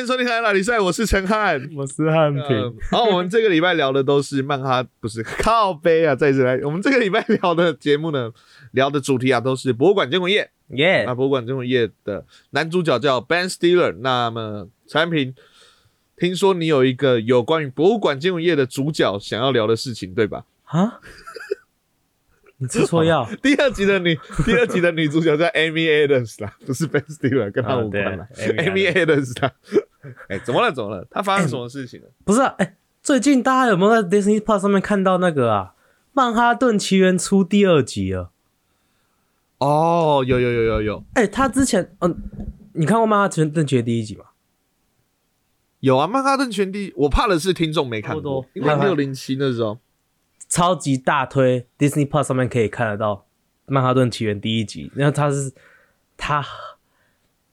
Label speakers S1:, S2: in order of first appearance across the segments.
S1: 欢迎收听《海拉比赛》，我是陈汉。
S2: 我是汉
S1: 嗯
S2: 平，，
S1: 然后我们这个礼拜聊的都是曼哈，不是靠背啊！再次来，我们这个礼拜聊的节目呢，聊的主题啊都是博物馆惊魂夜
S2: 耶
S1: 啊。博物馆惊魂夜的男主角叫 Ben Stiller。那么陈汉平，听说你有一个有关于博物馆惊魂夜的主角想要聊的事情，对吧？
S2: 啊！你吃错药？
S1: 第二集的女，第二集的女主角叫 Amy Adams 啦，不是 Ben Stiller，跟她
S2: 啊
S1: 无关啦。
S2: 对
S1: Amy Adams 啦，哎、怎么了？怎么了？他发生什么事情了？
S2: 不是啊，哎、最近大家有没有在 Disney Plus 上面看到那个啊，《曼哈顿奇缘》出第二集了？
S1: 哦，有有有有有
S2: 哎、他之前，嗯、你看过《曼哈顿奇缘》第一集吗？
S1: 有啊！曼哈顿全地，我怕的是听众没看过因为六零七那时候，
S2: 超级大推 Disney Plus 上面可以看得到《曼哈顿奇缘》第一集，然后他是他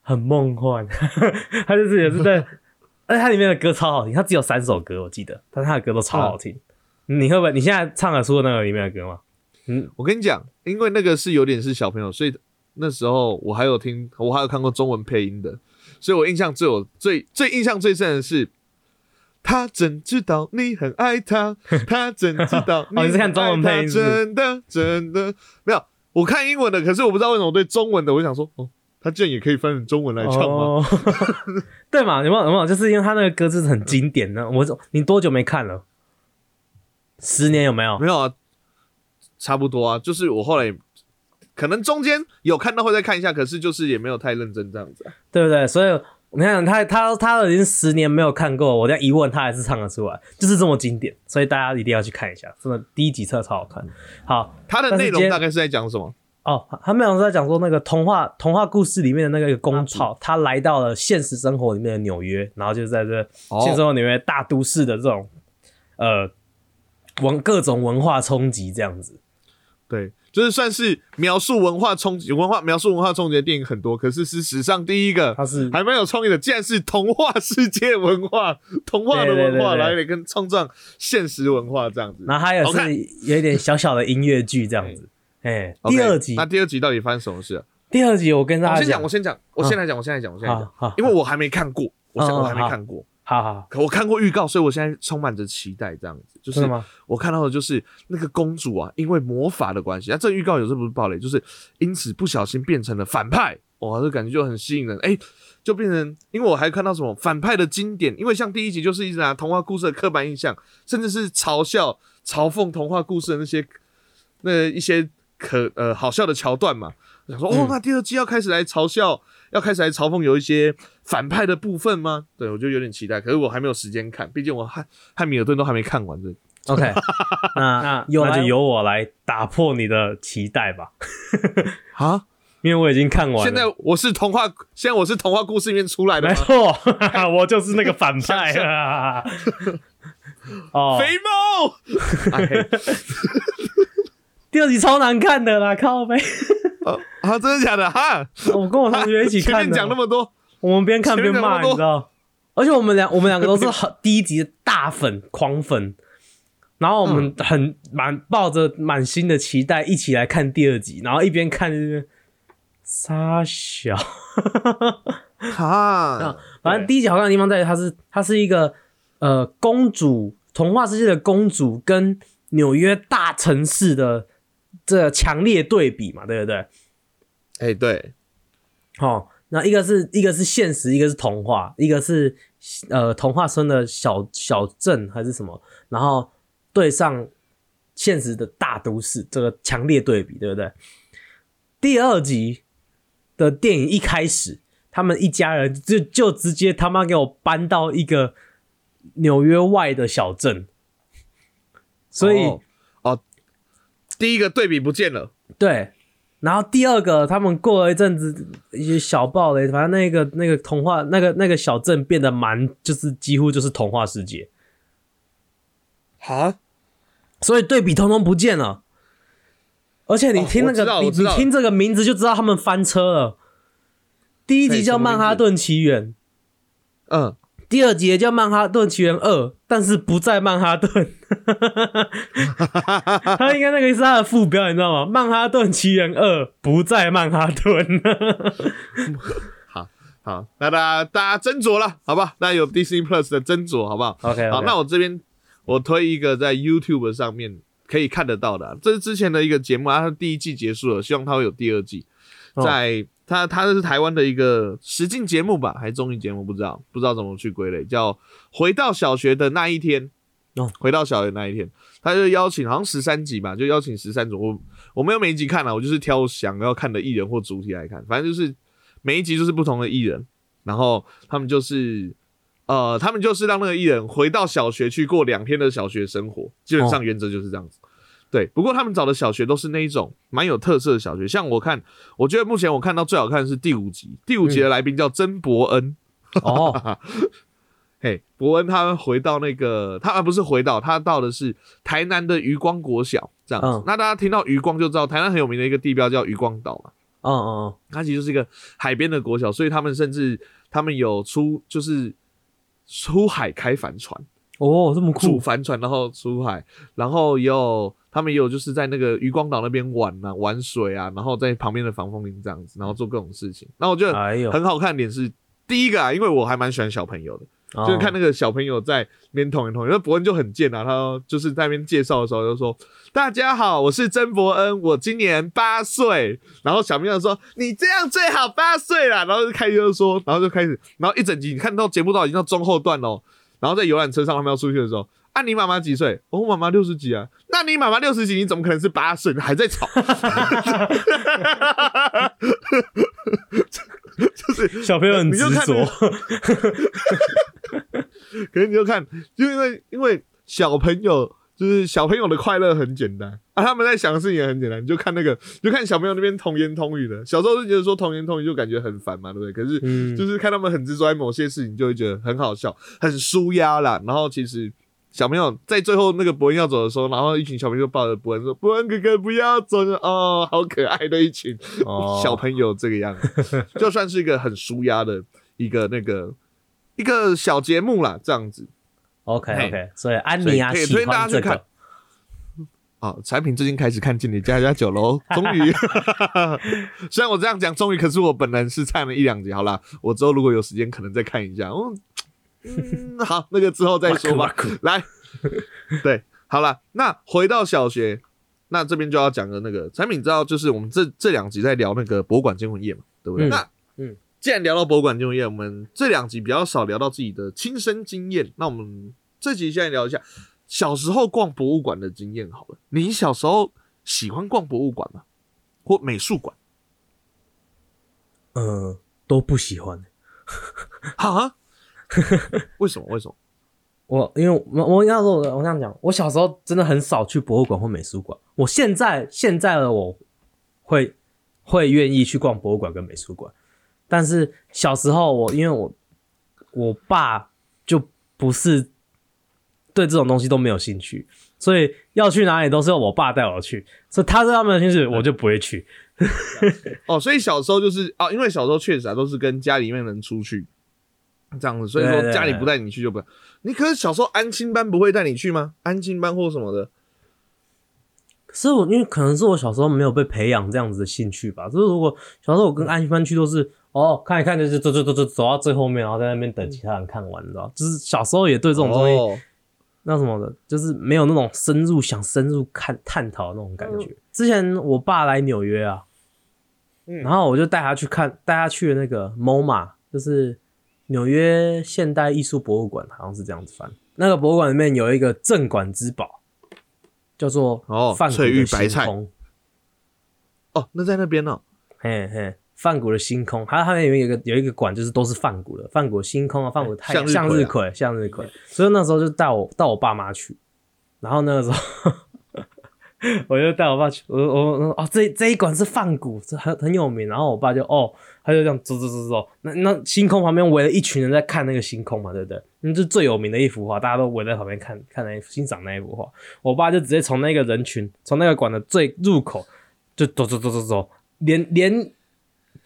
S2: 很梦幻，他就是也是在，而且它里面的歌超好听，它只有三首歌我记得，但它的歌都超好听。你会不会？你现在唱得出那个里面的歌吗？
S1: 嗯我跟你讲，因为那个是有点是小朋友，所以那时候我还有听，我还有看过中文配音的，所以我印象最有最最印象最深的是。他真知道你很爱他，他真知道
S2: 哦你是看中文配音
S1: 真的真的没有。我看英文的，可是我不知道为什么我对中文的，我想说，哦，他竟然也可以翻成中文来唱吗？
S2: 哦，对嘛？有没有？有没有？就是因为他那个歌就是很经典呢。我你多久没看了？十年有没有？
S1: 没有啊，差不多啊，就是我后来可能中间有看到会再看一下，可是就是也没有太认真这样子、啊。
S2: 对不对？所以你看他他他已经十年没有看过，我这样一问他还是唱得出来，就是这么经典，所以大家一定要去看一下，真的第一集册超好看。好
S1: 它的内容大概是在讲什么？
S2: 哦，他们有在讲说那个童话童话故事里面的那个公主，他来到了现实生活里面的纽约，然后就在这
S1: 哦
S2: 现实生活纽约大都市的这种呃文各种文化冲击这样子。
S1: 对，就是算是描述文化冲击、文化描述文化冲击的电影很多，可是是史上第一个
S2: 它是
S1: 还蛮有创意的，竟然是童话世界文化、童话的文化来跟创造现实文化这样子。
S2: 然后还有是有一点小小的音乐剧这样子。哎第二集。
S1: 那第二集到底发生什么事？了？
S2: 第二集我跟大家
S1: 我先讲，我先讲，我先来讲，我先来讲，我先来讲。因为我还没看过，我现
S2: 嗯嗯
S1: 我还没看过，
S2: 好好，
S1: 可我看过预告，所以我现在充满着期待，这样子就是
S2: 吗？
S1: 我看到的就是那个公主啊，因为魔法的关系，啊，这预告有时候不是暴雷，就是因此不小心变成了反派，哇，这感觉就很吸引人，哎、就变成，因为我还看到什么反派的经典，因为像第一集就是一直拿童话故事的刻板印象，甚至是嘲笑、嘲讽童话故事的那些那一些可呃好笑的桥段嘛，我想说，哦，那第二季要开始来嘲笑，要开始来嘲讽有一些反派的部分吗？对我就有点期待，可是我还没有时间看，毕竟我汉汉密尔顿都还没看完这。
S2: OK，那那那就由我来打破你的期待吧，
S1: 啊！
S2: 因为我已经看完了。
S1: 现在我是童话，现在我是童话故事里面出来的？
S2: 没错，我就是那个反派啊！哦，
S1: 肥猫，
S2: 第二集超难看的啦，靠背！
S1: 呃 啊，真的假的？哈，
S2: 我跟我同学一起 看的，
S1: 讲那么多，
S2: 我们边看边骂，你知道？而且我们两我们两个都是很 第一集的大粉狂粉，然后我们很满抱着满心的期待一起来看第二集，然后一边看就是傻小。
S1: 哈，
S2: 反正第一集好看的地方在于它是它是一个呃公主童话世界的公主跟纽约大城市的这强烈对比嘛，对不对？
S1: 哎，对，
S2: 哦，那一个是一个是现实，一个是童话，一个是呃童话村的小小镇还是什么，然后对上现实的大都市，这个强烈对比，对不对？第二集的电影一开始，他们一家人就就直接他妈给我搬到一个纽约外的小镇，所以、
S1: 第一个对比不见了，
S2: 对，然后第二个，他们过了一阵子，小暴雷，反正那个那个童话那个那个小镇变得蛮，就是几乎就是童话世界，
S1: 哈，
S2: 所以对比通通不见了。而且你
S1: 哦
S2: 听那个，你你听这个名字就知道他们翻车了。第一集叫《曼哈顿奇缘》，
S1: 嗯，
S2: 第二集也叫《曼哈顿奇缘二》，但是不在曼哈顿。他应该那个是他的副标，你知道吗？《曼哈顿奇缘二》不在曼哈顿。
S1: 好，好，那大家大家斟酌了，好不好？那有 Disney Plus 的斟酌，好不好
S2: ？OK，
S1: 好，那我这边我推一个在 YouTube 上面可以看得到的啊、这是之前的一个节目啊，它第一季结束了，希望它会有第二季。
S2: 哦
S1: 在它它是台湾的一个实境节目吧，还是综艺节目，不知道不知道怎么去归类，叫《回到小学的那一天》。
S2: 哦，
S1: 回到小学那一天，他就邀请好像十三集吧，就邀请十三组。我我没有每一集看了，我就是挑想要看的艺人或主题来看，反正就是每一集就是不同的艺人，然后他们就是呃，他们就是让那个艺人回到小学去过两天的小学生活，基本上原则就是这样子。对，不过他们找的小学都是那一种蛮有特色的小学，像我看，我觉得目前我看到最好看的是第五集，第五集的来宾叫曾伯恩，
S2: 哦，
S1: 嘿，伯恩他回到那个，他而不是回到，他到的是台南的余光国小这样子。
S2: 嗯。
S1: 那大家听到余光就知道，台南很有名的一个地标叫余光岛嘛，
S2: 嗯嗯。
S1: 它其实就是一个海边的国小，所以他们甚至他们有出就是出海开帆船，
S2: 哦，这么
S1: 主
S2: 酷，
S1: 帆船然后出海，然后也有他们也有就是在那个渔光岛那边玩啊玩水啊，然后在旁边的防风林这样子，然后做各种事情。那我觉得很好看的点是第一个啊，因为我还蛮喜欢小朋友的。
S2: 哦
S1: 就是看那个小朋友在那边同言同语，那伯恩就很贱啊，他就是在那边介绍的时候就说：“大家好，我是曾伯恩，我今年八岁。”然后小朋友说：“你这样最好八岁啦。”然后就开始就说，然后就开始，然后一整集你看到节目都已经到中后段喽，然后在游览车上他们要出去的时候。啊，你妈妈几岁？哦，我妈妈六十几啊。那你妈妈六十几，你怎么可能是八岁？还在吵，就是
S2: 小朋友很执着，
S1: 可是你就看，就因为因为小朋友就是小朋友的快乐很简单啊，他们在想的事情也很简单，你就看那个，就看小朋友那边童言童语的。小时候就觉得说童言童语就感觉很烦嘛，对不对？可是
S2: 嗯
S1: 就是看他们很执着在某些事情，就会觉得很好笑，很舒压啦。然后其实。小朋友在最后那个伯恩要走的时候，然后一群小朋友抱着伯恩说：“伯恩哥哥不要走哦，好可爱的一群
S2: 哦
S1: 小朋友这个样子，就算是一个很舒压的一个那个一个小节目啦，这样子。
S2: OK
S1: 嘿
S2: OK，所以安妮啊喜
S1: 可以推荐大
S2: 欢这
S1: 家去看
S2: 个，
S1: 啊，产品最近开始看《进你家家酒》喽，终于。虽然我这样讲，终于，可是我本人是看了一两集。好啦，我之后如果有时间，可能再看一下。嗯，嗯好，那个之后再说吧。来，对，好了，那回到小学，那这边就要讲的那个产品，知道就是我们这这两集在聊那个博物馆惊魂夜嘛，对不对？
S2: 嗯
S1: 那
S2: 嗯，
S1: 既然聊到博物馆惊魂夜，我们这两集比较少聊到自己的亲身经验，那我们这集现在聊一下小时候逛博物馆的经验好了。你小时候喜欢逛博物馆吗？或美术馆？
S2: 嗯，都不喜欢。
S1: 哈？为什么？为什么？
S2: 我因为我我要说，我我这样讲，我小时候真的很少去博物馆或美术馆。我现在现在的我会会愿意去逛博物馆跟美术馆，但是小时候我因为我我爸就不是对这种东西都没有兴趣，所以要去哪里都是我爸带我去，所以他对他们的兴趣我就不会去。
S1: 哦，所以小时候就是啊，因为小时候确实啊都是跟家里面人出去这样子，所以说家里不带你去就不。你可是小时候安亲班不会带你去吗？安亲班或什么的？
S2: 可是我因为可能是我小时候没有被培养这样子的兴趣吧，就是如果小时候我跟安心班去都是哦看一看就是走走走走走到最后面，然后在那边等其他人看完，你知道？就是小时候也对这种东西、
S1: 哦
S2: 那什么的，就是没有那种深入想深入看探讨的那种感觉。之前我爸来纽约啊，
S1: 嗯
S2: 然后我就带他去看，带他去了那个 MoMA，就是纽约现代艺术博物馆，好像是这样子翻。那个博物馆里面有一个镇馆之宝，叫做
S1: 哦翠玉白菜。哦，那在那边呢、
S2: 嘿嘿，梵谷的星空，还有它那里面有一个有一个馆，就是都是梵谷的，梵谷星空啊，梵谷太阳
S1: 向日葵啊
S2: 向日葵，向日葵。所以那时候就带我带我爸妈去，然后那个时候 我就带我爸去，我我我哦这这一馆是梵谷，这很很有名。然后我爸就哦，他就这样走走走走，那那星空旁边围了一群人在看那个星空嘛，对不对？那是最有名的一幅画，大家都围在旁边看看那一欣赏那一幅画。我爸就直接从那个人群，从那个馆的最入口就走走走走走，连连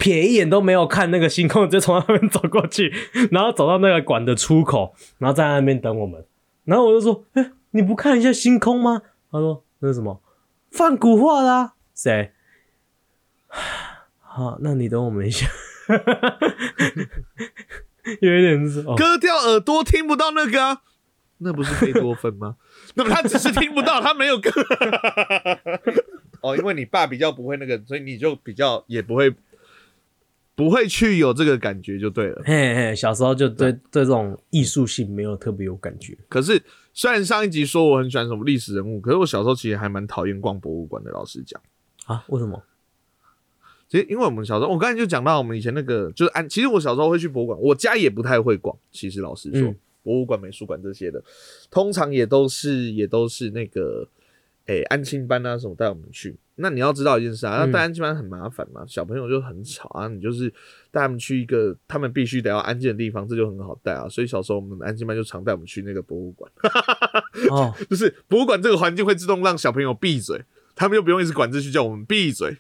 S2: 瞥一眼都没有看那个星空，就从那边走过去，然后走到那个馆的出口，然后在那边等我们。然后我就说：“哎、你不看一下星空吗？”他说：“那是什么？放古画啦、啊。”谁？好，那你等我们一下。有一点是哦，
S1: 割掉耳朵听不到那个啊，那不是贝多芬吗？那么他只是听不到，他没有割。哦，因为你爸比较不会那个，所以你就比较也不会不会去有这个感觉就对了。
S2: 嘿嘿，小时候就对对这种艺术性没有特别有感觉。
S1: 可是虽然上一集说我很喜欢什么历史人物，可是我小时候其实还蛮讨厌逛博物馆的。老实讲，
S2: 啊？为什么？
S1: 其实因为我们小时候，我刚才就讲到我们以前那个就是安，其实我小时候会去博物馆，我家也不太会逛。其实老实说，
S2: 嗯
S1: 博物馆、美术馆这些的，通常也都是也都是那个诶、安亲班啊什么带我们去。那你要知道一件事啊，
S2: 嗯
S1: 那带安亲班很麻烦嘛，小朋友就很吵啊，你就是带他们去一个他们必须得要安静的地方，这就很好带啊。所以小时候我们的安亲班就常带我们去那个博物馆。
S2: 哦，
S1: 就是博物馆这个环境会自动让小朋友闭嘴，他们就不用一直管秩序叫我们闭嘴，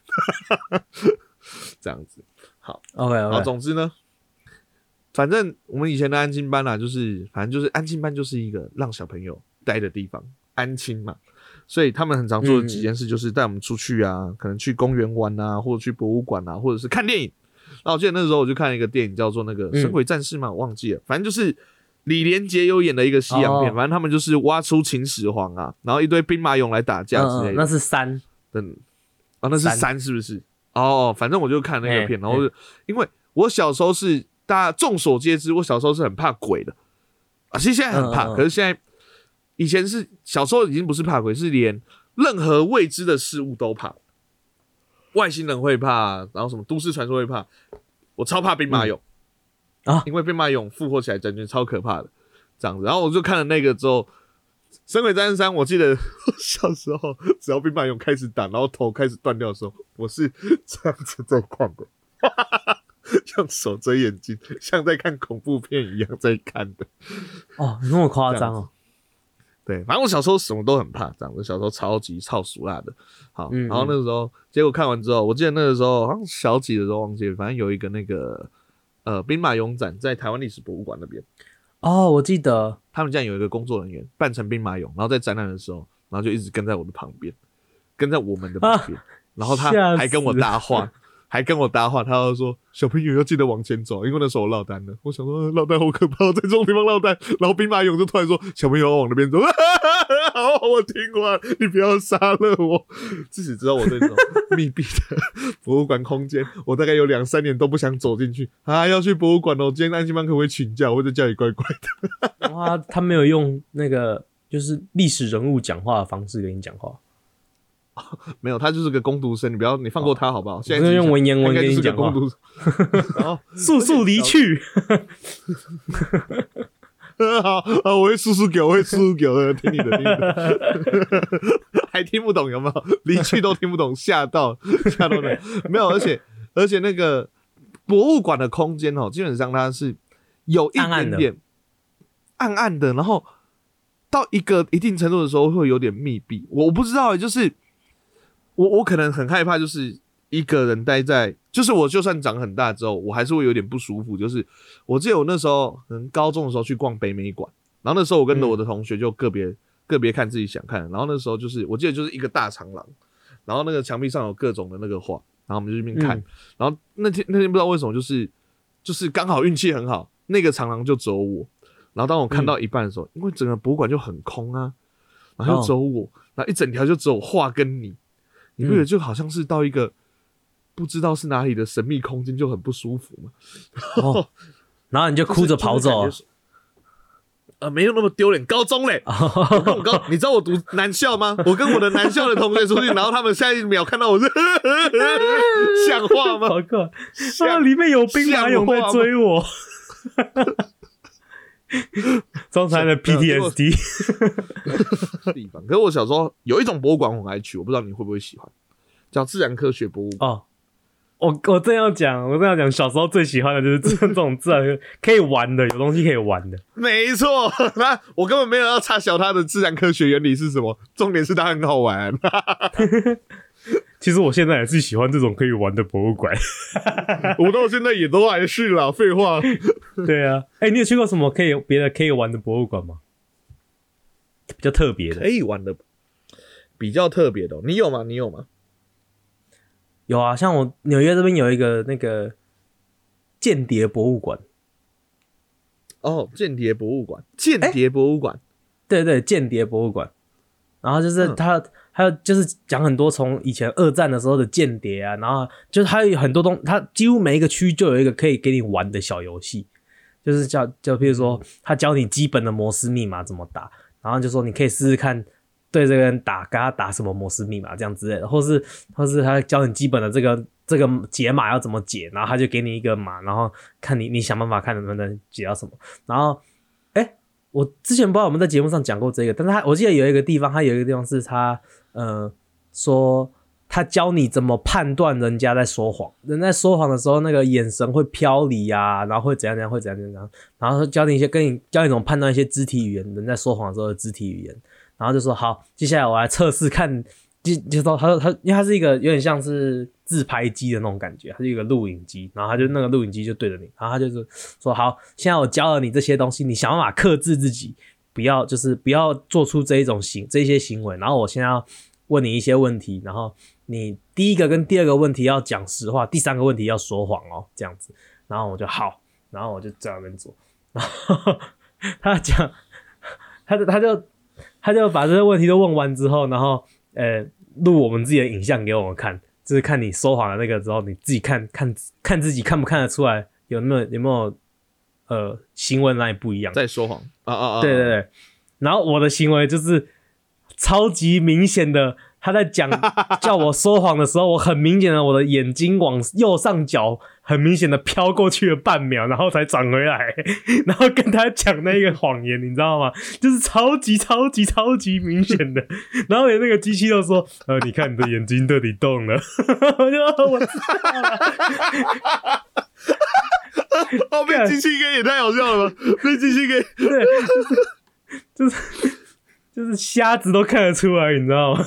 S1: 这样子。好
S2: OK 好
S1: 总之呢，反正我们以前的安亲班啊，就是反正就是安亲班就是一个让小朋友待的地方，安亲嘛。所以他们很常做的几件事，就是带我们出去啊，可能去公园玩啊，或者去博物馆啊，或者是看电影。那我记得那时候我就看了一个电影，叫做那个《神鬼战士》嘛，我忘记了，反正就是李连杰有演的一个西洋片，
S2: 哦。
S1: 反正他们就是挖出秦始皇啊，然后一堆兵马俑来打架之类的。
S2: 嗯嗯，那是三，
S1: 嗯，哦，那是
S2: 三。
S1: 三是不是？哦，反正我就看那个片，
S2: 嘿
S1: 然后就因为我小时候是大家众所皆知，我小时候是很怕鬼的。啊，其实现在很怕，可是现在以前是小时候已经不是怕鬼，是连任何未知的事物都怕，外星人会怕，然后什么都市传说会怕，我超怕兵马俑、
S2: 嗯。啊？
S1: 因为兵马俑复活起来感觉超可怕的这样子，然后我就看了那个之后。《神鬼战士三》，我记得 小时候，只要兵马俑开始打，然后头开始断掉的时候，我是这样子在看的，用手遮眼睛，像在看恐怖片一样在看的。
S2: 哦，那么夸张哦，
S1: 对，反正我小时候什么都很怕，这样子。小时候超级超俗辣的。好，
S2: 嗯
S1: 然后那个时候，结果看完之后，我记得那个时候好像小几的时候忘记了，反正有一个那个呃兵马俑展在台湾历史博物馆那边，
S2: 哦，我记得，
S1: 他们竟然有一个工作人员扮成兵马俑，然后在展览的时候，然后就一直跟在我的旁边，跟在我们的旁边，然后他还跟我搭话。还跟我搭话，他就说小朋友要记得往前走，因为那时候我落单了。我想说落单好可怕，在这种地方落单。然后兵马俑就突然说小朋友要往那边走，好，我听话，你不要杀了我。自此之后，我对这种密闭的博物馆空间，我大概有两三年都不想走进去啊。要去博物馆哦，今天安心班可不可以请假？我会在家里乖乖的。
S2: 哇，他没有用那个就是历史人物讲话的方式跟你讲话，
S1: 没有，他就是个攻读生，你不要你放过他好不好？现在
S2: 用文言文跟你讲话
S1: 攻读生。然后
S2: 速速离去。
S1: 好，好，我会叔叔狗，我会叔叔狗的，听你的，听你的，还听不懂有没有？离去都听不懂，吓到吓到的，没有，而且而且那个博物馆的空间哦，基本上它是有一点点暗暗的，然后到一个一定程度的时候会有点密闭。我我不知道欸，就是我我可能很害怕，就是一个人待在，就是我就算长很大之后，我还是会有点不舒服。就是我记得我那时候可能高中的时候去逛北美馆，然后那时候我跟着我的同学就个别、个别看自己想看，然后那时候就是我记得就是一个大长廊，然后那个墙壁上有各种的那个画，然后我们就去那边看，
S2: 嗯。
S1: 然后那天那天不知道为什么就是就是刚好运气很好，那个长廊就只有我，然后当我看到一半的时候，因为整个博物馆就很空啊，然后就只有我，然后一整条就只有画跟你，你不觉得就好像是到一个不知道是哪里的神秘空间，就很不舒服吗？
S2: 哦，然后你就哭着跑走
S1: 就是。就是感觉是呃，没有那么丢脸。高中嘞，我跟我高，你知道我读男校吗？我跟我的男校的同学出去，然后他们下一秒看到我是 像话吗？
S2: 好可
S1: 像
S2: 啊！里面有兵马俑在追我，中餐的 PTSD
S1: 地方。可是我小时候有一种博物馆我很爱去，我不知道你会不会喜欢，叫自然科学博物馆。
S2: 哦。我我正要讲，我正要讲，小时候最喜欢的就是这 这种自然可以玩的，有东西可以玩的。
S1: 没错，那我根本没有要插小它的自然科学原理是什么，重点是它很好玩。
S2: 其实我现在也是喜欢这种可以玩的博物馆。
S1: 我到现在也都还是啦，废话。
S2: 对啊，哎、你有去过什么可以别的可以玩的博物馆吗？比较特别的
S1: 可以玩的，比较特别的哦、你有吗？你有吗？
S2: 有啊，像我纽约这边有一个那个间谍博物馆。
S1: 哦，间谍博物馆，间谍博物馆，
S2: 对对，间谍博物馆。然后就是
S1: 嗯
S2: 他，还有就是讲很多从以前二战的时候的间谍啊，然后就是还有很多东，他几乎每一个区就有一个可以给你玩的小游戏，就是叫就譬如说他教你基本的摩斯密码怎么打，然后就说你可以试试看对这个人打，跟他打什么摩斯密码这样之类的，或是或是他教你基本的这个这个解码要怎么解，然后他就给你一个码，然后看你你想办法看能不能解到什么，然后哎。我之前不知道我们在节目上讲过这个，但是他我记得有一个地方，他有一个地方是他呃说他教你怎么判断人家在说谎，人在说谎的时候那个眼神会飘离啊，然后会怎样怎样，会怎样怎样，然后教你一些跟你教你怎么判断一些肢体语言，人在说谎的时候的肢体语言，然后就说好，接下来我来测试看，就就说他说他因为他是一个有点像是自拍机的那种感觉，它是一个录影机，然后他就那个录影机就对着你，然后他就是说好，现在我教了你这些东西，你想办法克制自己，不要就是不要做出这一种行这些行为，然后我现在要问你一些问题，然后你第一个跟第二个问题要讲实话，第三个问题要说谎哦，这样子，然后我就好，然后我就这样跟做，然后他讲，他就他就他就把这些问题都问完之后，然后呃录我们自己的影像给我们看，就是看你说谎的那个之后，你自己看看看自己看不看得出来有没有有没有呃行为哪里不一样。
S1: 在说谎啊啊啊！
S2: 对对对，然后我的行为就是超级明显的，他在讲 叫我说谎的时候，我很明显的我的眼睛往右上角很明显的飘过去了半秒，然后才转回来，然后跟他讲那个谎言，你知道吗？就是超级超级超级明显的，然后连那个机器都说，呃，你看你的眼睛到底动了，我 就我知道了。
S1: 哦，被机器给也太好笑了吧！被机器给
S2: 对，就是就是就是瞎子都看得出来，你知道吗？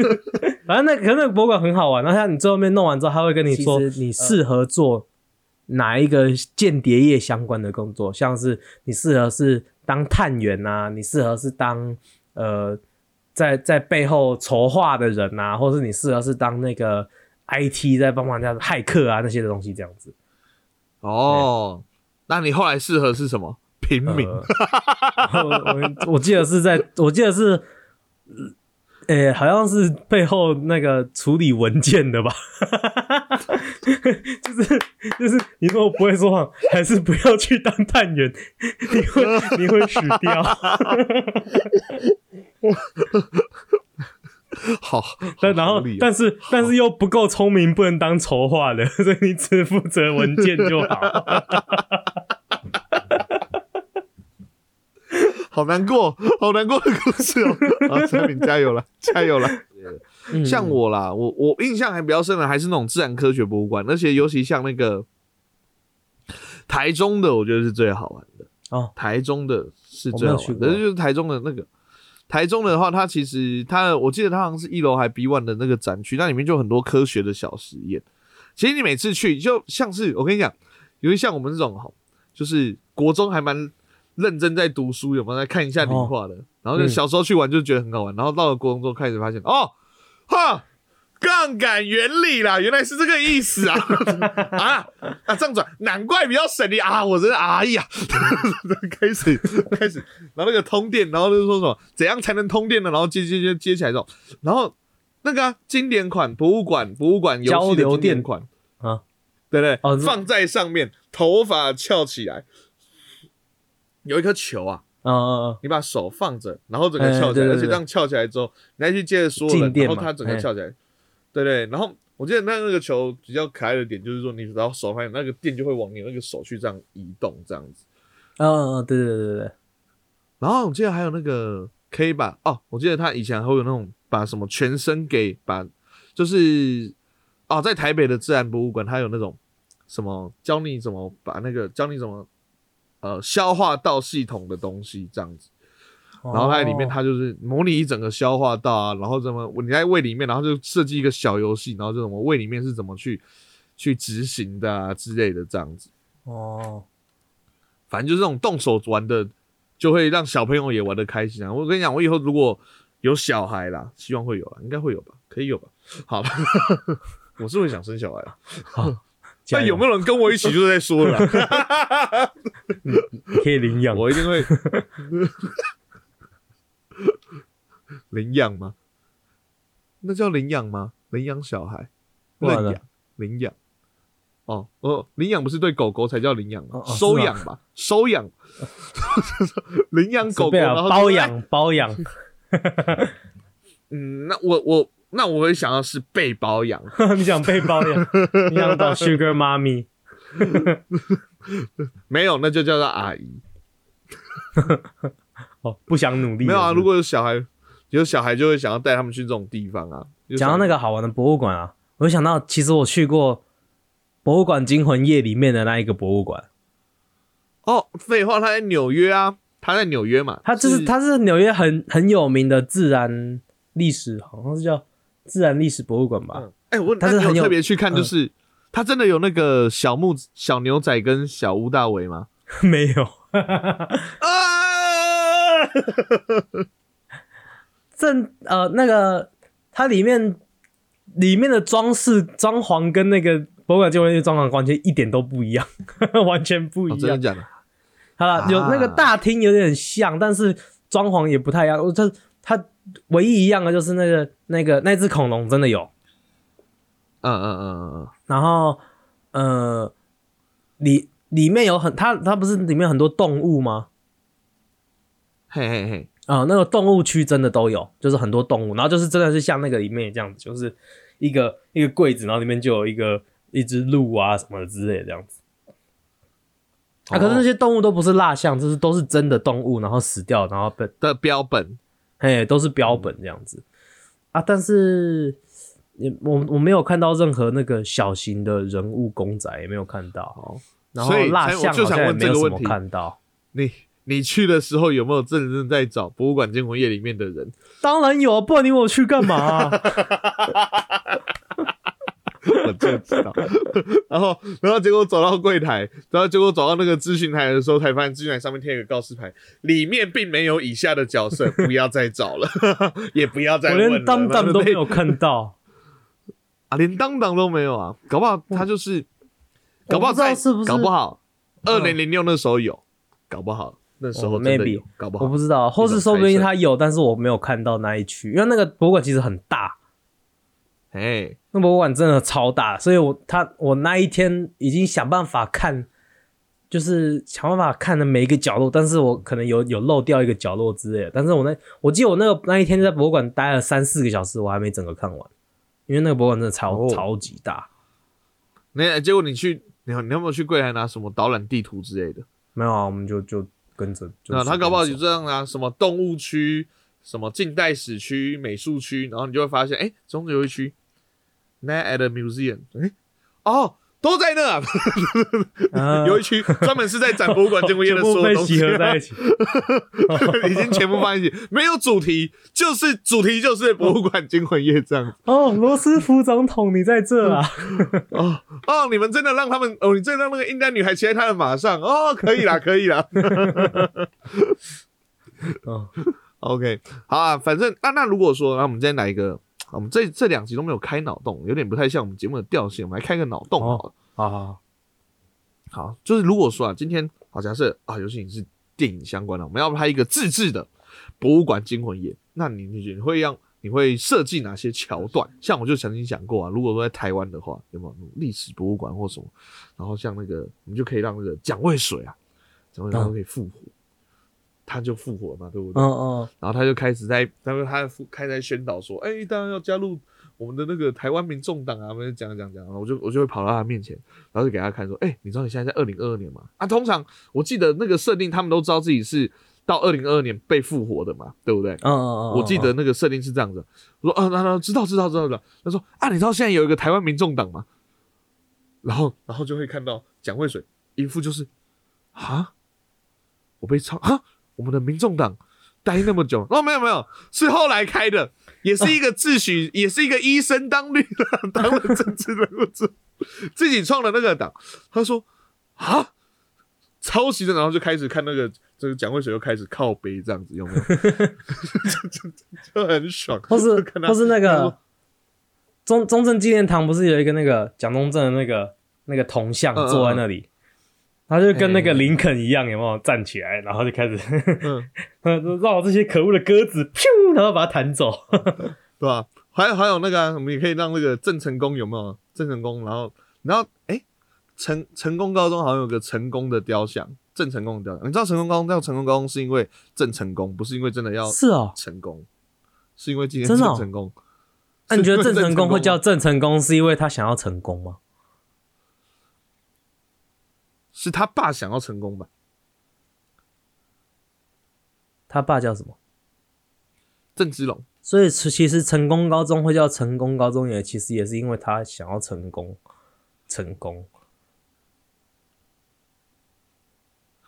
S2: 反正那可能那个博物馆很好玩，然后他你最后面弄完之后，他会跟你说你适合做哪一个间谍业相关的工作，像是你适合是当探员啊，你适合是当呃在在背后筹划的人啊，或是你适合是当那个 IT 在帮忙人家骇客啊那些的东西这样子。
S1: 哦，那你后来适合是什么？平民。
S2: 呃、我我我记得是在，我记得是，呃、好像是背后那个处理文件的吧，就是就是你说我不会说谎，还是不要去当探员，你会你会死掉。
S1: 好，
S2: 但然后但是但是又不够聪明，不能当筹划的，所以你只负责文件就好。
S1: 好难过，好难过的故事哦！啊，陈敏加油了，加油了！
S2: 嗯
S1: 像我啦，我我印象还比较深的还是那种自然科学博物馆，而且尤其像那个台中的，我觉得是最好玩的。
S2: 哦，
S1: 台中的是最好玩的，就是台中的那个。台中的话，它其实它，我记得它好像是一楼还 B one 的那个展区，那里面就很多科学的小实验。其实你每次去，就像是我跟你讲，尤其像我们这种哈，就是国中还蛮认真在读书，有没有在看一下理化的？然后就
S2: 嗯
S1: 小时候去玩就觉得很好玩，然后到了国中之后开始发现，哦，哈，杠杆原理啦，原来是这个意思啊 啊啊！这样转，难怪比较省力啊！我真的哎呀，开始开始，然后那个通电，然后就是说什么怎样才能通电呢？然后接接接接起来之后，然后那个、啊、经典款博物馆博物馆游戏的经典
S2: 电
S1: 款
S2: 啊，
S1: 对不对？
S2: 哦
S1: 放在上面，头发翘起来，有一颗球啊，
S2: 嗯嗯嗯，
S1: 你把手放着，然后整个翘起来，而且这样翘起来之后，你再去接着说人，
S2: 静电嘛
S1: 然后它整个
S2: 哎
S1: 翘起来，对对。然后我记得那那个球比较可爱的点就是说，你只要手放那个电就会往你那个手去这样移动，这样子。
S2: 嗯嗯嗯，对对对对对，
S1: 然后我记得还有那个可以把哦，我记得他以前还会有那种把什么全身给把，就是哦，在台北的自然博物馆，他有那种什么教你怎么把那个教你怎么呃消化道系统的东西这样子。然后它里面，
S2: 哦
S1: 它就是模拟一整个消化道啊，然后怎么你在胃里面，然后就设计一个小游戏，然后就怎么胃里面是怎么去去执行的啊之类的这样子。
S2: 哦，
S1: 反正就是这种动手玩的，就会让小朋友也玩的开心啊。我跟你讲，我以后如果有小孩啦，希望会有啦，应该会有吧，可以有吧。好了，我是会想生小孩啊。那有没有人跟我一起就在说了？
S2: 你 可以领养？
S1: 我一定会 领养吗？那叫领养吗？领养小孩，
S2: 不然呢
S1: 认养，领养。哦哦，领养不是对狗狗才叫领养吗收养吧，收养，领养狗狗，
S2: 啊
S1: 然后
S2: 包。养包养，
S1: 嗯，那我我那我会想要是被包养，
S2: 你想被包养，你想当 Sugar Mommy？
S1: 没有那就叫做阿姨。
S2: 哦，不想努力。
S1: 没有啊，如果有小孩，有小孩就会想要带他们去这种地方啊。
S2: 讲到那
S1: 个，
S2: 好玩的博物馆啊，我就想到，其实我去过博物馆惊魂夜里面的那一个博物馆，
S1: 哦，废话，他在纽约啊，他在纽约嘛，
S2: 他就是他是纽约很很有名的自然历史，好像是叫自然历史博物馆吧？
S1: 嗯，哎、我那你
S2: 它是很有
S1: 特别去看，就
S2: 嗯
S1: 是、他真的有那个小木小牛仔跟小乌大维吗？
S2: 没有，
S1: 啊！
S2: 正呃那个它里面里面的装饰装潢跟那个博物馆惊魂夜装潢完全一点都不一样，完全不一
S1: 哦，真的
S2: 样。
S1: 假的？
S2: 好了，有那个
S1: 啊
S2: 大厅有点像，但是装潢也不太一样。我这它唯一一样的就是那个那个那只恐龙真的有，
S1: 嗯嗯嗯嗯嗯，
S2: 然后呃里里面有很它它不是里面很多动物吗？
S1: 嘿嘿嘿，
S2: 啊、那个动物区真的都有，就是很多动物，然后就是真的是像那个里面这样子，就是一个一个柜子，然后里面就有一个一只鹿啊什么之类的这样子。啊，可是那
S1: 哦
S2: 些动物都不是蜡像，就是都是真的动物，然后死掉，然后被
S1: 的标本，
S2: 嘿，都是标本这样子啊。但是也我我没有看到任何那个小型的人物公仔，也没有看到。
S1: 哦，
S2: 然后
S1: 所以
S2: 蜡像好
S1: 就想问
S2: 像也没有什么
S1: 这个问题
S2: 看到。
S1: 你你去的时候有没有真正在找博物馆惊魂夜里面的人？
S2: 当然有，不然你我去干嘛啊、
S1: 我就知道。然后，然后结果走到柜台，然后结果走到那个咨询台的时候，才发现咨询台上面贴一个告示牌，里面并没有以下的角色，不要再找了，也不要再
S2: 我
S1: 问了。
S2: 连当当都没有看到。
S1: 啊，连当当都没有啊，搞不好他就是，搞不好在
S2: 是不是
S1: 搞不好二
S2: 嗯
S1: 零零六那时候有，搞不好那时候
S2: 哦
S1: 真的
S2: maybe
S1: 有，搞不好
S2: 我不知道，或是说不定他有，但是我没有看到那一区，因为那个博物馆其实很大，
S1: 哎，
S2: 那博物馆真的超大，所以我他我那一天已经想办法看，就是想办法看的每一个角落，但是我可能有有漏掉一个角落之类的。但是我那我记得我那个那一天在博物馆待了三四个小时，我还没整个看完，因为那个博物馆真的超、
S1: 哦
S2: 超级大。
S1: 那结果你去，你有你有没有去柜台拿什么导览地图之类的？
S2: 没有啊，我们就就跟着。就
S1: 那他搞不好就
S2: 就
S1: 这样啊，什么动物区、什么近代史区、美术区，然后你就会发现，哎、中间有一区 n a at the museum，哎、哦，都在那 有一区专门是在展博物馆见过夜的
S2: 全部被
S1: 所有东西
S2: 集，合在一起。
S1: 已经全部放在一起，没有主题，就是主题就是博物馆惊魂夜这样。
S2: 哦，罗斯福总统，你在这啊？
S1: 哦哦，你们真的让他们哦，你真的让那个印第安女孩骑在他的马上哦，可以啦，可以啦。
S2: 哦，
S1: OK，好啊，反正那那如果说，那我们今天来一个，我们这这两集都没有开脑洞，有点不太像我们节目的调性，我们来开个脑洞好了。
S2: 好好好，
S1: 好，就是如果说啊，今天好假设啊，尤其你是电影相关的，我们要拍一个自制的博物馆惊魂夜，那你你你会让你会设计哪些桥段？像我就曾经想过啊，如果说在台湾的话，有没有历史博物馆或什么？然后像那个，我们就可以让那个蒋渭水啊，蒋渭水他可以复活，他就复活嘛，对不对？
S2: 嗯嗯，
S1: 然后他就开始在，他说他开始在宣导说，哎、当然要加入我们的那个台湾民众党啊，我们讲讲讲，然后我就我就会跑到他面前，然后就给他看说，哎、你知道你现在在二零二二年吗？啊，通常我记得那个设定，他们都知道自己是到二零二二年被复活的嘛，对不对？
S2: 嗯嗯嗯，
S1: 我记得那个设定是这样子，我说啊，那那知道知道知道知道。他说啊，你知道现在有一个台湾民众党吗？然后然后就会看到蒋渭水一副就是啊，我被操啊，我们的民众党待那么久，哦，没有没有，是后来开的，也是一个自诩，也是一个医生当绿的，当了政治人物之，自己创的那个党。他说啊，抄袭的，然后就开始看那个这个蒋渭水又开始靠背这样子，有没有？就 就就很爽，
S2: 或是或是那个中中正纪念堂不是有一个那个蒋中正的那个那个铜像坐在那里，他就跟那个林肯一样，有没有站起来，然后就开始
S1: 嗯，
S2: 呃让我这些可恶的鸽子，噗，然后把它弹走。
S1: 对吧？还有还有那个、啊，我们也可以让那个郑成功有没有？郑成功，然后然后哎，成成功高中好像有个成功的雕像，郑成功的雕像。你知道成功高中叫成功高中是因为郑成功，不是因为真的要
S2: 是哦，
S1: 成功，是因为今天郑成功。
S2: 那、你觉得郑成功会叫郑成功，是因为他想要成功吗？
S1: 是他爸想要成功吧？
S2: 他爸叫什么？
S1: 郑芝龙。
S2: 所以其实成功高中会叫成功高中，也其实也是因为他想要成功，成功。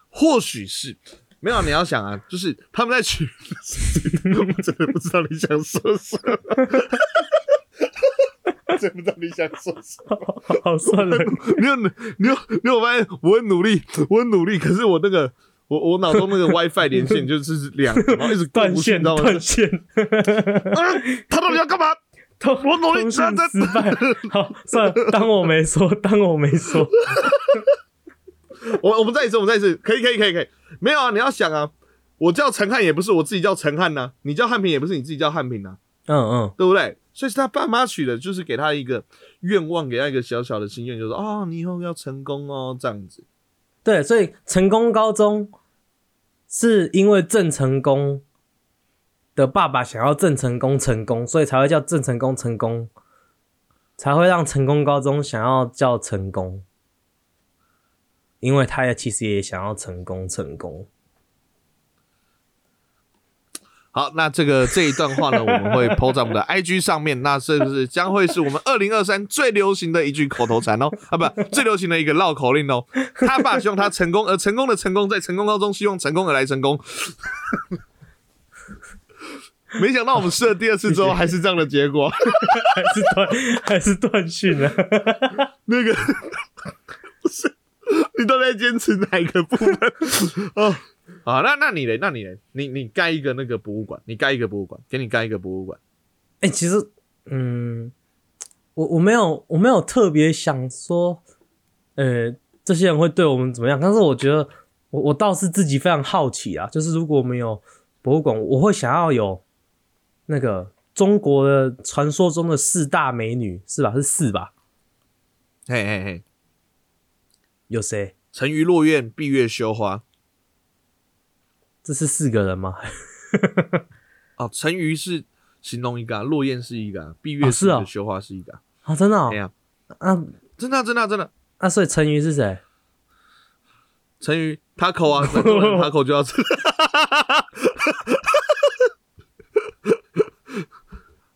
S1: 或许是没有，你要想啊，就是他们在取的事情，我真的不知道你想说什么，真不知道你想说什么。
S2: 好，算了，
S1: 你有你有你有发现我很努力，我很努力，可是我那个我我脑中那个 WiFi 连线就是两个，然后一直
S2: 断
S1: 不去，你
S2: 线，
S1: 知道吗？
S2: 断线，
S1: 啊他到底要干嘛？
S2: 他
S1: 我努力
S2: 通讯
S1: 啊这
S2: 失败。好，算了，当我没说，当我没说。
S1: 我我们再一次，我们再一次，可以可以可以可以，没有啊，你要想啊，我叫陈汉也不是我自己叫陈汉呐、你叫汉平也不是你自己叫汉平呐、
S2: 嗯嗯，
S1: 对不对？所以是他爸妈取的，就是给他一个愿望，给他一个小小的心愿，就是哦，你以后要成功哦，这样子。
S2: 对，所以成功高中是因为郑成功的爸爸想要郑成功成功，所以才会叫郑成功成功，才会让成功高中想要叫成功，因为他也其实也想要成功成功。
S1: 好，那这个这一段话呢，我们会 PO 在我们的 IG 上面。那是不是将会是我们二零二三最流行的一句口头禅哦，啊，不，最流行的一个绕口令哦。他爸希望他成功，而成功的成功在成功高中希望成功而来成功。没想到我们试了第二次之后，还是这样的结果。
S2: 还是断还是断讯啊？
S1: 那个不是，你都在坚持哪一个部分？哦，好，那那你嘞？那你嘞？你你盖一个那个博物馆，你盖一个博物馆，给你盖一个博物馆。
S2: 哎、其实，嗯，我我没有我没有特别想说，呃，这些人会对我们怎么样？但是我觉得，我我倒是自己非常好奇啊，就是如果我们有博物馆，我会想要有那个中国的传说中的四大美女，是吧？是四吧？
S1: 嘿嘿嘿，
S2: 有谁？
S1: 沉鱼落雁，闭月羞花。
S2: 这是四个人吗？
S1: 哦，沉鱼是形容一个、啊，落雁是一个、啊，闭月
S2: 哦是哦
S1: 一个羞花是一个、啊。
S2: 啊，真的、哦
S1: 哎？呀、
S2: 啊，
S1: 真的啊、真的啊、真的啊、
S2: 那、所以成鱼是谁？
S1: 沉鱼 taco 啊，很多人 taco 就要吃。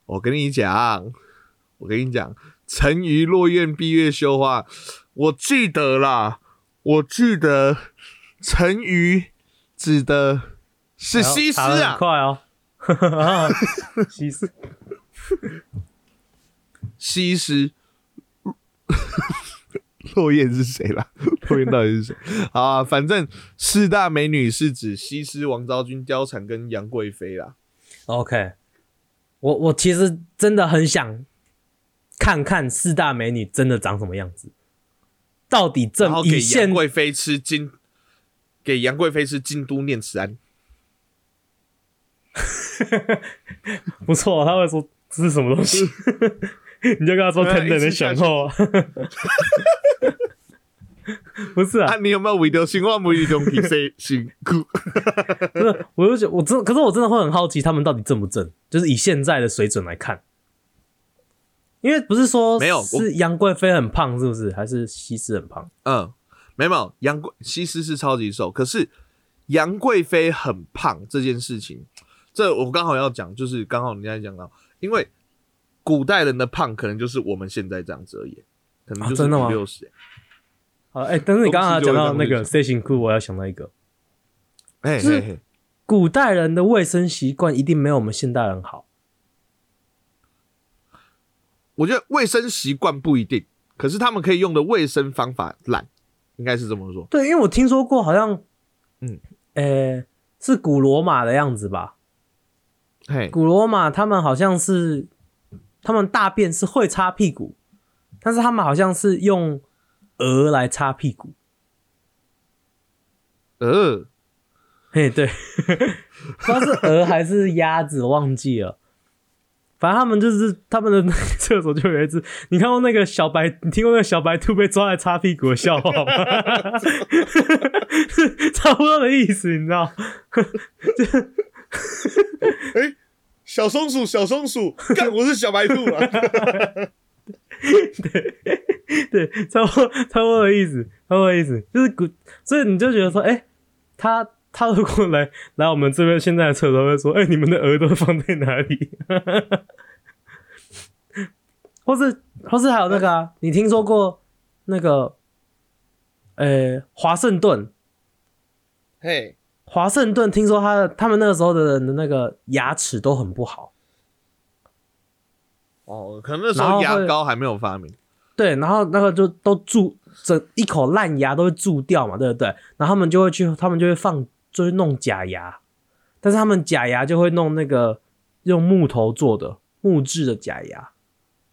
S1: 我跟你讲，我跟你讲，沉鱼落雁，闭月羞花。我记得啦，我记得沉鱼指的是西施啊，
S2: 快哦。西施，
S1: 西施。落雁是谁啦？落雁到底是谁？好啊，反正四大美女是指西施、王昭君、貂蝉跟杨贵妃啦。
S2: OK，我我其实真的很想看看四大美女真的长什么样子，到底正以现
S1: 杨贵妃吃京，给杨贵妃是京都念慈庵。
S2: 不错，他会说这是什么东西，你就跟他说
S1: 对
S2: 等等的
S1: 一直下去
S2: 选后啊。不是啊
S1: 啊，，你有没有为着生活每日中去洗辛苦？
S2: 不是，我就觉得我真，可是我真的会很好奇他们到底正不正，就是以现在的水准来看，因为不是说
S1: 没有
S2: 是杨贵妃很胖，是不是？还是西施很胖？
S1: 嗯，没有，杨贵西施是超级瘦，可是杨贵妃很胖这件事情，这我刚好要讲，就是刚好你刚才讲到，因为古代人的胖可能就是我们现在这样子而已，可能就是
S2: 啊真的吗
S1: 五六十。
S2: 好，哎、但是你刚刚讲到那个
S1: 东西就会这样
S2: C 型裤，我要想到一个，
S1: 哎
S2: 就是，古代人的卫生习惯一定没有我们现代人好。
S1: 我觉得卫生习惯不一定，可是他们可以用的卫生方法懒，应该是这么说。
S2: 对，因为我听说过，好像，
S1: 嗯，
S2: 呃、是古罗马的样子吧？
S1: 嘿，
S2: 古罗马他们好像是，他们大便是会擦屁股，但是他们好像是用鹅来擦屁股。
S1: 鹅，
S2: 嘿，对，不知道是鹅还是鸭子，忘记了。反正他们就是他们的那 个厕所就有一只，你看过那个小白，你听过那个小白兔被抓来擦屁股的笑话吗？差不多的意思，你知道？
S1: 小松鼠，小松鼠，干，我是小白兔啊！
S2: 对对，差不多差不多的意思，差不多的意思，就是古，所以你就觉得说，哎、他他如果来来我们这边现在的厕所，会说，哎、你们的鹅都放在哪里？或是或是还有那个啊，你听说过那个，呃、华盛顿，
S1: 嘿，
S2: 华盛顿听说他的他们那个时候的人的那个牙齿都很不好。
S1: 哦，可能那时候牙膏还没有发明。
S2: 对，然后那个就都蛀，整一口烂牙都会蛀掉嘛，对不对？然后他们就会去，他们就会放，就会弄假牙，但是他们假牙就会弄那个用木头做的木质的假牙，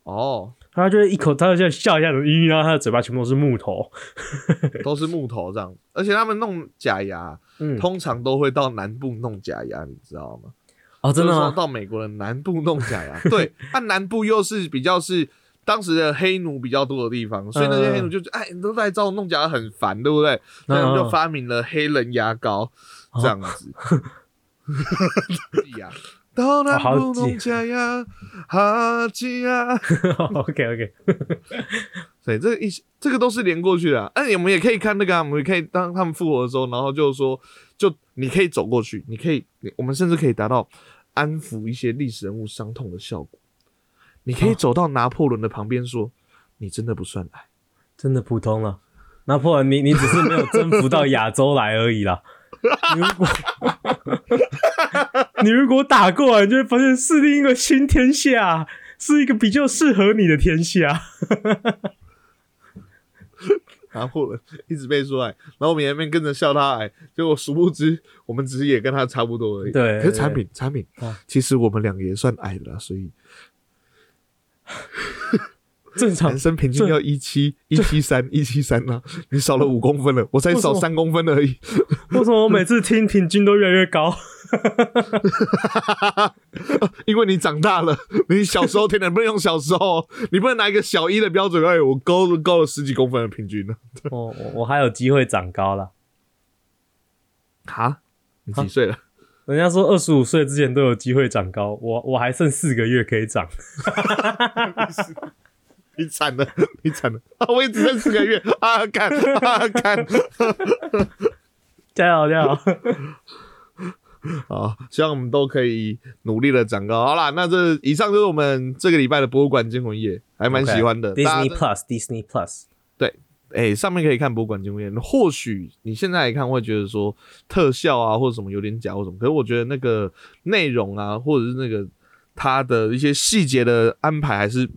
S1: 哦，
S2: 然后就会一口，他就笑一下子，咦，然后他的嘴巴全部都是木头，
S1: 都是木头这样，而且他们弄假牙，
S2: 嗯，
S1: 通常都会到南部弄假牙，你知道吗？
S2: 哦，真的吗？
S1: 到美国的南部弄假牙，对，它 南部又是比较是当时的黑奴比较多的地方，所以那些黑奴就觉得，哎，你都在找我弄假牙很烦，对不对？所以他们就发明了黑人牙膏这样子。牙到南部弄假牙，哈基呀。
S2: OK OK，
S1: 所以，这个一这个都是连过去的、啊。哎、我们也可以看那个、啊，我们也可以当他们复活的时候，然后就说，就你可以走过去，你可以，我们甚至可以达到安抚一些历史人物伤痛的效果。你可以
S2: 哦
S1: 走到拿破仑的旁边说：“你真的不算矮。
S2: 真的普通了。拿破仑，你你只是没有征服到亚洲来而已啦。你如果 你如果打过来，你就会发现是另一个新天下，是一个比较适合你的天下。”
S1: 拿破仑一直被说矮，然后我们也在那边跟着笑他矮，结果殊不知我们只是也跟他差不多而已。
S2: 对
S1: 可是产品产品
S2: 啊，
S1: 其实我们两个也算矮的啦，所以
S2: 正常
S1: 男生平均要一七一七三一七三啦，你少了五公分了，我才少三公分而已。
S2: 为什么我每次听平均都越来越高？
S1: 因为你长大了，你小时候天然不能用小时候哦，你不能拿一个小一的标准，哎，我高了高了十几公分的平均呢。
S2: 我我我还有机会长高了。
S1: 哈，你几岁了？
S2: 人家说二十五岁之前都有机会长高，我我还剩四个月可以长。
S1: 你惨了，你惨了！啊，我也只剩四个月啊！看啊看，
S2: 加油加油！
S1: 好，希望我们都可以努力的长高。好啦，那这以上就是我们这个礼拜的博物馆惊魂夜，还蛮喜欢的。大
S2: Disney
S1: 家
S2: Plus
S1: 诶、上面可以看博物馆纪录片。或许你现在来看会觉得说特效啊或者什么有点假或什么，可是我觉得那个内容啊，或者是那个它的一些细节的安排还是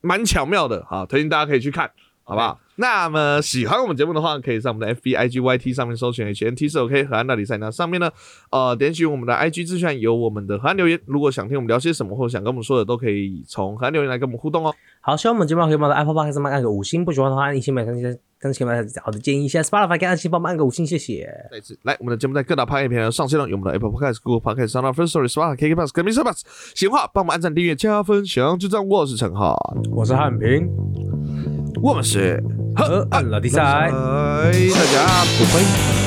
S1: 蛮巧妙的。啊，推荐大家可以去看，好不好？那么喜欢我们节目的话，可以在我们的 FB、IG、YT 上面搜寻 HNT 是 OK 河岸大比赛。那上面呢，呃，点击我们的 IG 资讯有我们的河岸留言。如果想听我们聊些什么，或者想跟我们说的，都可以从河岸留言来跟我们互动哦。
S2: 好，希望我们节目可以帮我的 Apple Podcast 上面按个五星，不喜欢的话按一星满更新更新满好的建议一下 Spotify 可以按星帮我们按个五星，谢谢。
S1: 再次来，我们的节目在各大 p o d 平台上线了，有我们的 Apple Podcast、Google Podcast、Sound First Story、Spotify、KK Bus 跟 Mr. Bus。喜欢的话，帮我们按赞、订阅、加分享。就这样，我是陈浩，
S2: 我是汉平，
S1: 我们是
S2: 河岸老弟赛。
S1: 大家拜拜。